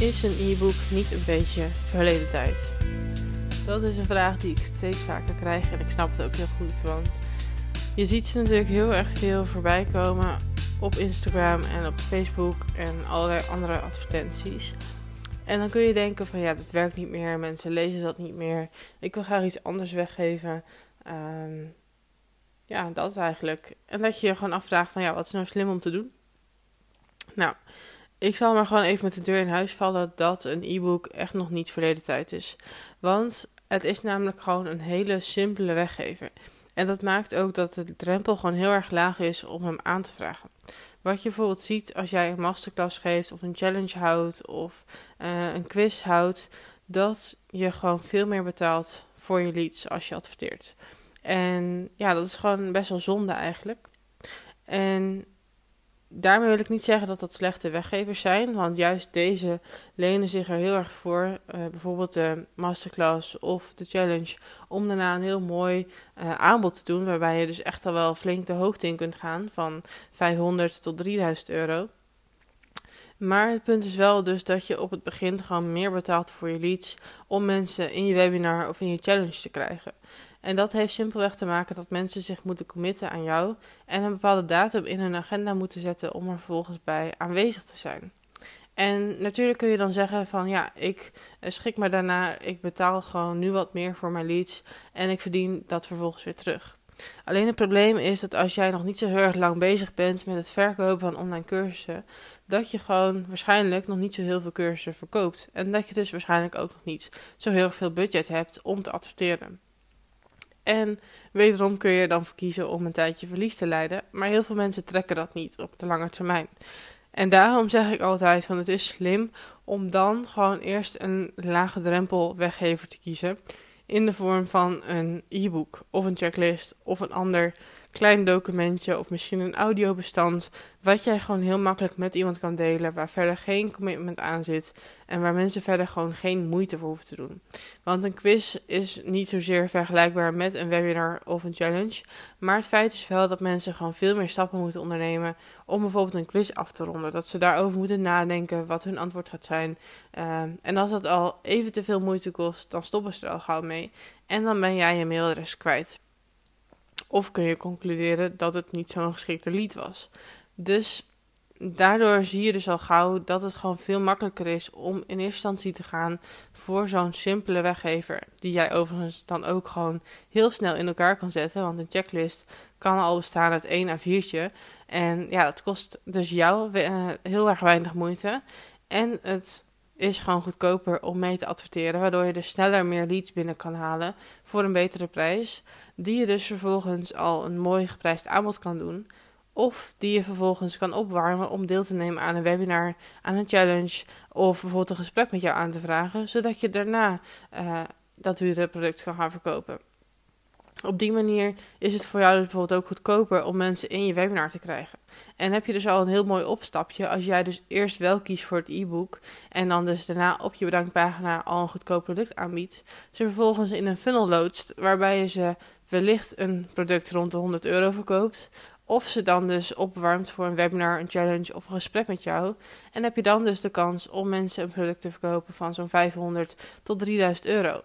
Is een e-book niet een beetje verleden tijd? Dat is een vraag die ik steeds vaker krijg en ik snap het ook heel goed, want je ziet ze natuurlijk heel erg veel voorbij komen op Instagram en op Facebook en allerlei andere advertenties. En dan kun je denken van ja, dat werkt niet meer, mensen lezen dat niet meer. Ik wil graag iets anders weggeven. Ehm, ja, dat is eigenlijk. En dat je je gewoon afvraagt van ja, wat is nou slim om te doen? Nou, ik zal maar gewoon even met de deur in huis vallen dat een e-book echt nog niet verleden tijd is. Want het is namelijk gewoon een hele simpele weggever. En dat maakt ook dat de drempel gewoon heel erg laag is om hem aan te vragen. Wat je bijvoorbeeld ziet als jij een masterclass geeft of een challenge houdt of uh, een quiz houdt, dat je gewoon veel meer betaalt voor je leads als je adverteert. En ja, dat is gewoon best wel zonde eigenlijk. En daarmee wil ik niet zeggen dat dat slechte weggevers zijn, want juist deze lenen zich er heel erg voor. Uh, bijvoorbeeld de masterclass of de challenge, om daarna een heel mooi uh, aanbod te doen, waarbij je dus echt al wel flink de hoogte in kunt gaan, van 500 tot 3000 euro. Maar het punt is wel dus dat je op het begin gewoon meer betaalt voor je leads om mensen in je webinar of in je challenge te krijgen. En dat heeft simpelweg te maken dat mensen zich moeten committen aan jou en een bepaalde datum in hun agenda moeten zetten om er vervolgens bij aanwezig te zijn. En natuurlijk kun je dan zeggen van ja, ik eh, schik me daarna, ik betaal gewoon nu wat meer voor mijn leads en ik verdien dat vervolgens weer terug. Alleen het probleem is dat als jij nog niet zo heel erg lang bezig bent met het verkopen van online cursussen, dat je gewoon waarschijnlijk nog niet zo heel veel cursussen verkoopt. En dat je dus waarschijnlijk ook nog niet zo heel veel budget hebt om te adverteren. En wederom kun je dan verkiezen om een tijdje verlies te leiden. Maar heel veel mensen trekken dat niet op de lange termijn. En daarom zeg ik altijd van het is slim om dan gewoon eerst een lage drempel weggever te kiezen. In de vorm van een e-book of een checklist of een ander klein documentje of misschien een audiobestand. Wat jij gewoon heel makkelijk met iemand kan delen. Waar verder geen commitment aan zit. En waar mensen verder gewoon geen moeite voor hoeven te doen. Want een quiz is niet zozeer vergelijkbaar met een webinar of een challenge. Maar het feit is wel dat mensen gewoon veel meer stappen moeten ondernemen. Om bijvoorbeeld een quiz af te ronden. Dat ze daarover moeten nadenken wat hun antwoord gaat zijn. Ehm, en als dat al even te veel moeite kost, dan stoppen ze er al gauw mee. En dan ben jij je mailadres kwijt. Of kun je concluderen dat het niet zo'n geschikte lied was. Dus daardoor zie je dus al gauw dat het gewoon veel makkelijker is om in eerste instantie te gaan voor zo'n simpele weggever. Die jij overigens dan ook gewoon heel snel in elkaar kan zetten. Want een checklist kan al bestaan uit één A4'tje. En ja, dat kost dus jou eh, heel erg weinig moeite. En het is gewoon goedkoper om mee te adverteren, waardoor je dus sneller meer leads binnen kan halen voor een betere prijs, die je dus vervolgens al een mooi geprijsd aanbod kan doen, of die je vervolgens kan opwarmen om deel te nemen aan een webinar, aan een challenge, of bijvoorbeeld een gesprek met jou aan te vragen, zodat je daarna uh, dat dure product kan gaan verkopen. Op die manier is het voor jou dus bijvoorbeeld ook goedkoper om mensen in je webinar te krijgen. En heb je dus al een heel mooi opstapje als jij dus eerst wel kiest voor het e-book en dan dus daarna op je bedankpagina al een goedkoop product aanbiedt. Ze vervolgens in een funnel loodst waarbij je ze wellicht een product rond de 100 euro verkoopt. Of ze dan dus opwarmt voor een webinar, een challenge of een gesprek met jou. En heb je dan dus de kans om mensen een product te verkopen van zo'n 500 tot 3000 euro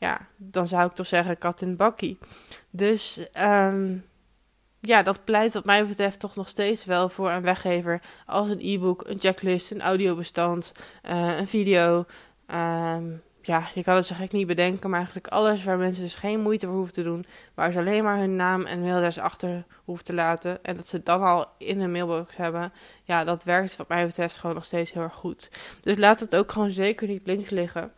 ja, dan zou ik toch zeggen kat in bakkie. Dus um, ja, dat pleit wat mij betreft toch nog steeds wel voor een weggever als een e-book, een checklist, een audiobestand, uh, een video. Um, ja, je kan het zo gek niet bedenken, maar eigenlijk alles waar mensen dus geen moeite voor hoeven te doen, waar ze alleen maar hun naam en mailadres achter hoeven te laten en dat ze het dan al in hun mailbox hebben, ja, dat werkt wat mij betreft gewoon nog steeds heel erg goed. Dus laat het ook gewoon zeker niet links liggen.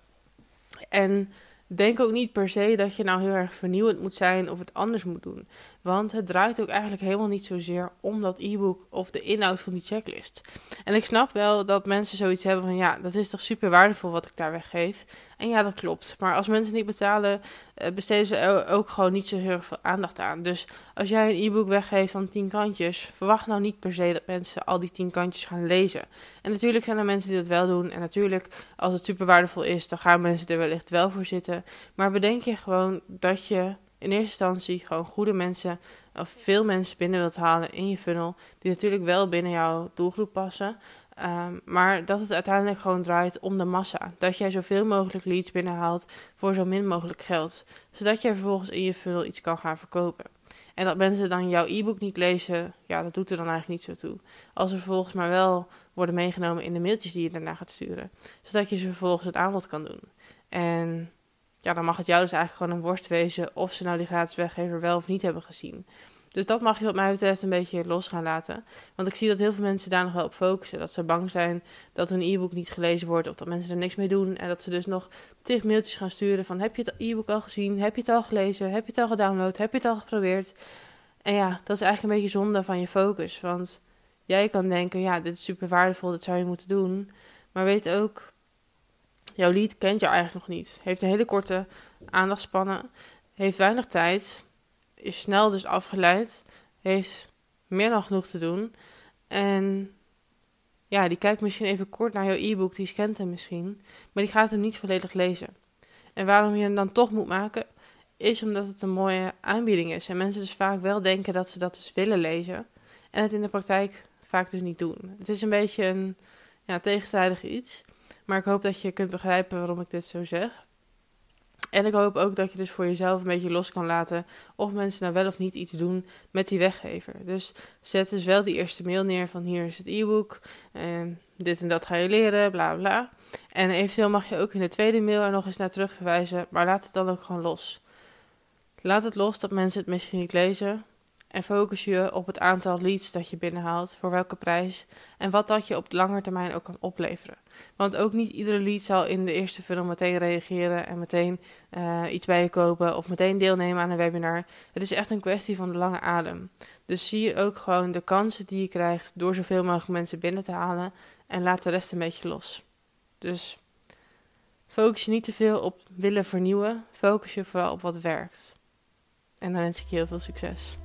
En denk ook niet per se dat je nou heel erg vernieuwend moet zijn of het anders moet doen. Want het draait ook eigenlijk helemaal niet zozeer om dat e-book of de inhoud van die checklist. En ik snap wel dat mensen zoiets hebben van ja, dat is toch super waardevol wat ik daar weggeef. En ja, dat klopt. Maar als mensen niet betalen, eh, besteden ze ook gewoon niet zo heel veel aandacht aan. Dus als jij een e-book weggeeft van 10 kantjes, verwacht nou niet per se dat mensen al die 10 kantjes gaan lezen. En natuurlijk zijn er mensen die dat wel doen. En natuurlijk, als het super waardevol is, dan gaan mensen er wellicht wel voor zitten. Maar bedenk je gewoon dat je in eerste instantie gewoon goede mensen of veel mensen binnen wilt halen in je funnel, die natuurlijk wel binnen jouw doelgroep passen. Ehm, maar dat het uiteindelijk gewoon draait om de massa. Dat jij zoveel mogelijk leads binnenhaalt voor zo min mogelijk geld. Zodat je vervolgens in je funnel iets kan gaan verkopen. En dat mensen dan jouw e-book niet lezen, ja, dat doet er dan eigenlijk niet zo toe. Als ze vervolgens maar wel worden meegenomen in de mailtjes die je daarna gaat sturen. Zodat je ze vervolgens het aanbod kan doen. En ja, dan mag het jou dus eigenlijk gewoon een worst wezen of ze nou die gratis weggever wel of niet hebben gezien. Dus dat mag je wat mij betreft een beetje los gaan laten. Want ik zie dat heel veel mensen daar nog wel op focussen. Dat ze bang zijn dat hun e-book niet gelezen wordt of dat mensen er niks mee doen. En dat ze dus nog tig mailtjes gaan sturen van heb je het e-book al gezien? Heb je het al gelezen? Heb je het al gedownload? Heb je het al geprobeerd? En ja, dat is eigenlijk een beetje zonde van je focus. Want jij kan denken, ja, dit is super waardevol, dit zou je moeten doen. Maar weet ook, jouw lead kent jou eigenlijk nog niet. Heeft een hele korte aandachtspannen. Heeft weinig tijd is snel dus afgeleid, heeft meer dan genoeg te doen. En ja, die kijkt misschien even kort naar jouw e-book, die scant hem misschien, maar die gaat hem niet volledig lezen. En waarom je hem dan toch moet maken, is omdat het een mooie aanbieding is. En mensen dus vaak wel denken dat ze dat dus willen lezen. En het in de praktijk vaak dus niet doen. Het is een beetje een ja, tegenstrijdig iets. Maar ik hoop dat je kunt begrijpen waarom ik dit zo zeg. En ik hoop ook dat je dus voor jezelf een beetje los kan laten of mensen nou wel of niet iets doen met die weggever. Dus zet dus wel die eerste mail neer van hier is het e-book, en dit en dat ga je leren, bla bla. En eventueel mag je ook in de tweede mail er nog eens naar terug verwijzen, maar laat het dan ook gewoon los. Laat het los dat mensen het misschien niet lezen, en focus je op het aantal leads dat je binnenhaalt, voor welke prijs en wat dat je op de lange termijn ook kan opleveren. Want ook niet iedere lead zal in de eerste funnel meteen reageren en meteen uh, iets bij je kopen of meteen deelnemen aan een webinar. Het is echt een kwestie van de lange adem. Dus zie je ook gewoon de kansen die je krijgt door zoveel mogelijk mensen binnen te halen en laat de rest een beetje los. Dus focus je niet te veel op willen vernieuwen, focus je vooral op wat werkt. En dan wens ik je heel veel succes.